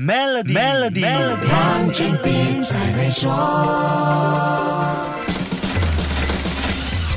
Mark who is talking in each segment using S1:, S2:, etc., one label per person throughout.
S1: Melody，Melody，黄俊斌在会说。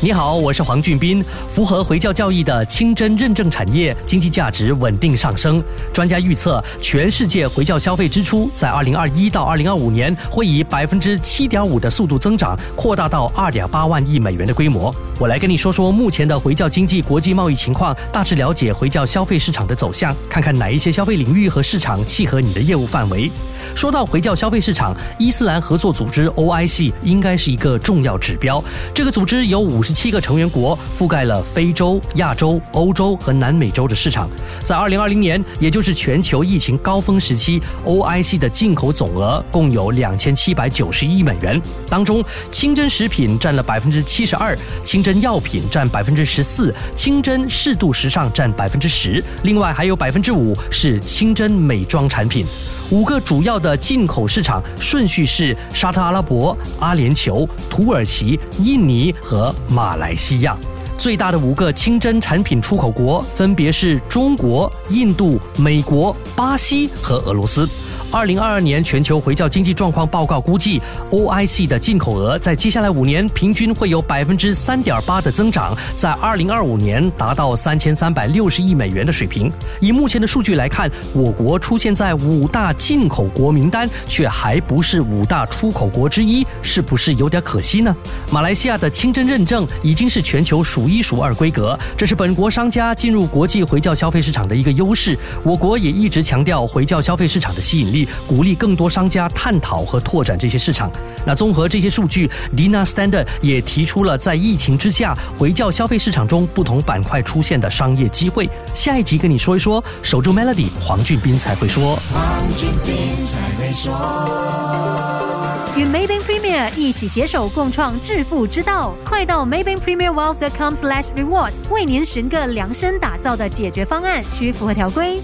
S1: 你好，我是黄俊斌。符合回教教义的清真认证产业经济价值稳定上升。专家预测，全世界回教消费支出在二零二一到二零二五年会以百分之七点五的速度增长，扩大到二点八万亿美元的规模。我来跟你说说目前的回教经济国际贸易情况，大致了解回教消费市场的走向，看看哪一些消费领域和市场契合你的业务范围。说到回教消费市场，伊斯兰合作组织 OIC 应该是一个重要指标。这个组织有五十七个成员国，覆盖了非洲、亚洲、欧洲和南美洲的市场。在二零二零年，也就是全球疫情高峰时期，OIC 的进口总额共有两千七百九十亿美元，当中清真食品占了百分之七十二，清真。药品占百分之十四，清真适度时尚占百分之十，另外还有百分之五是清真美妆产品。五个主要的进口市场顺序是沙特阿拉伯、阿联酋、土耳其、印尼和马来西亚。最大的五个清真产品出口国分别是中国、印度、美国、巴西和俄罗斯。二零二二年全球回教经济状况报告估计，OIC 的进口额在接下来五年平均会有百分之三点八的增长，在二零二五年达到三千三百六十亿美元的水平。以目前的数据来看，我国出现在五大进口国名单，却还不是五大出口国之一，是不是有点可惜呢？马来西亚的清真认证已经是全球数一数二规格，这是本国商家进入国际回教消费市场的一个优势。我国也一直强调回教消费市场的吸引力鼓励更多商家探讨和拓展这些市场。那综合这些数据，Dina Standard 也提出了在疫情之下回教消费市场中不同板块出现的商业机会。下一集跟你说一说，守住 Melody，黄俊斌才会说。黄俊斌才会说。
S2: 与 Maybank Premier 一起携手共创致富之道，快到 Maybank Premier Wealth.com/slash rewards 为您寻个量身打造的解决方案，需符合条规。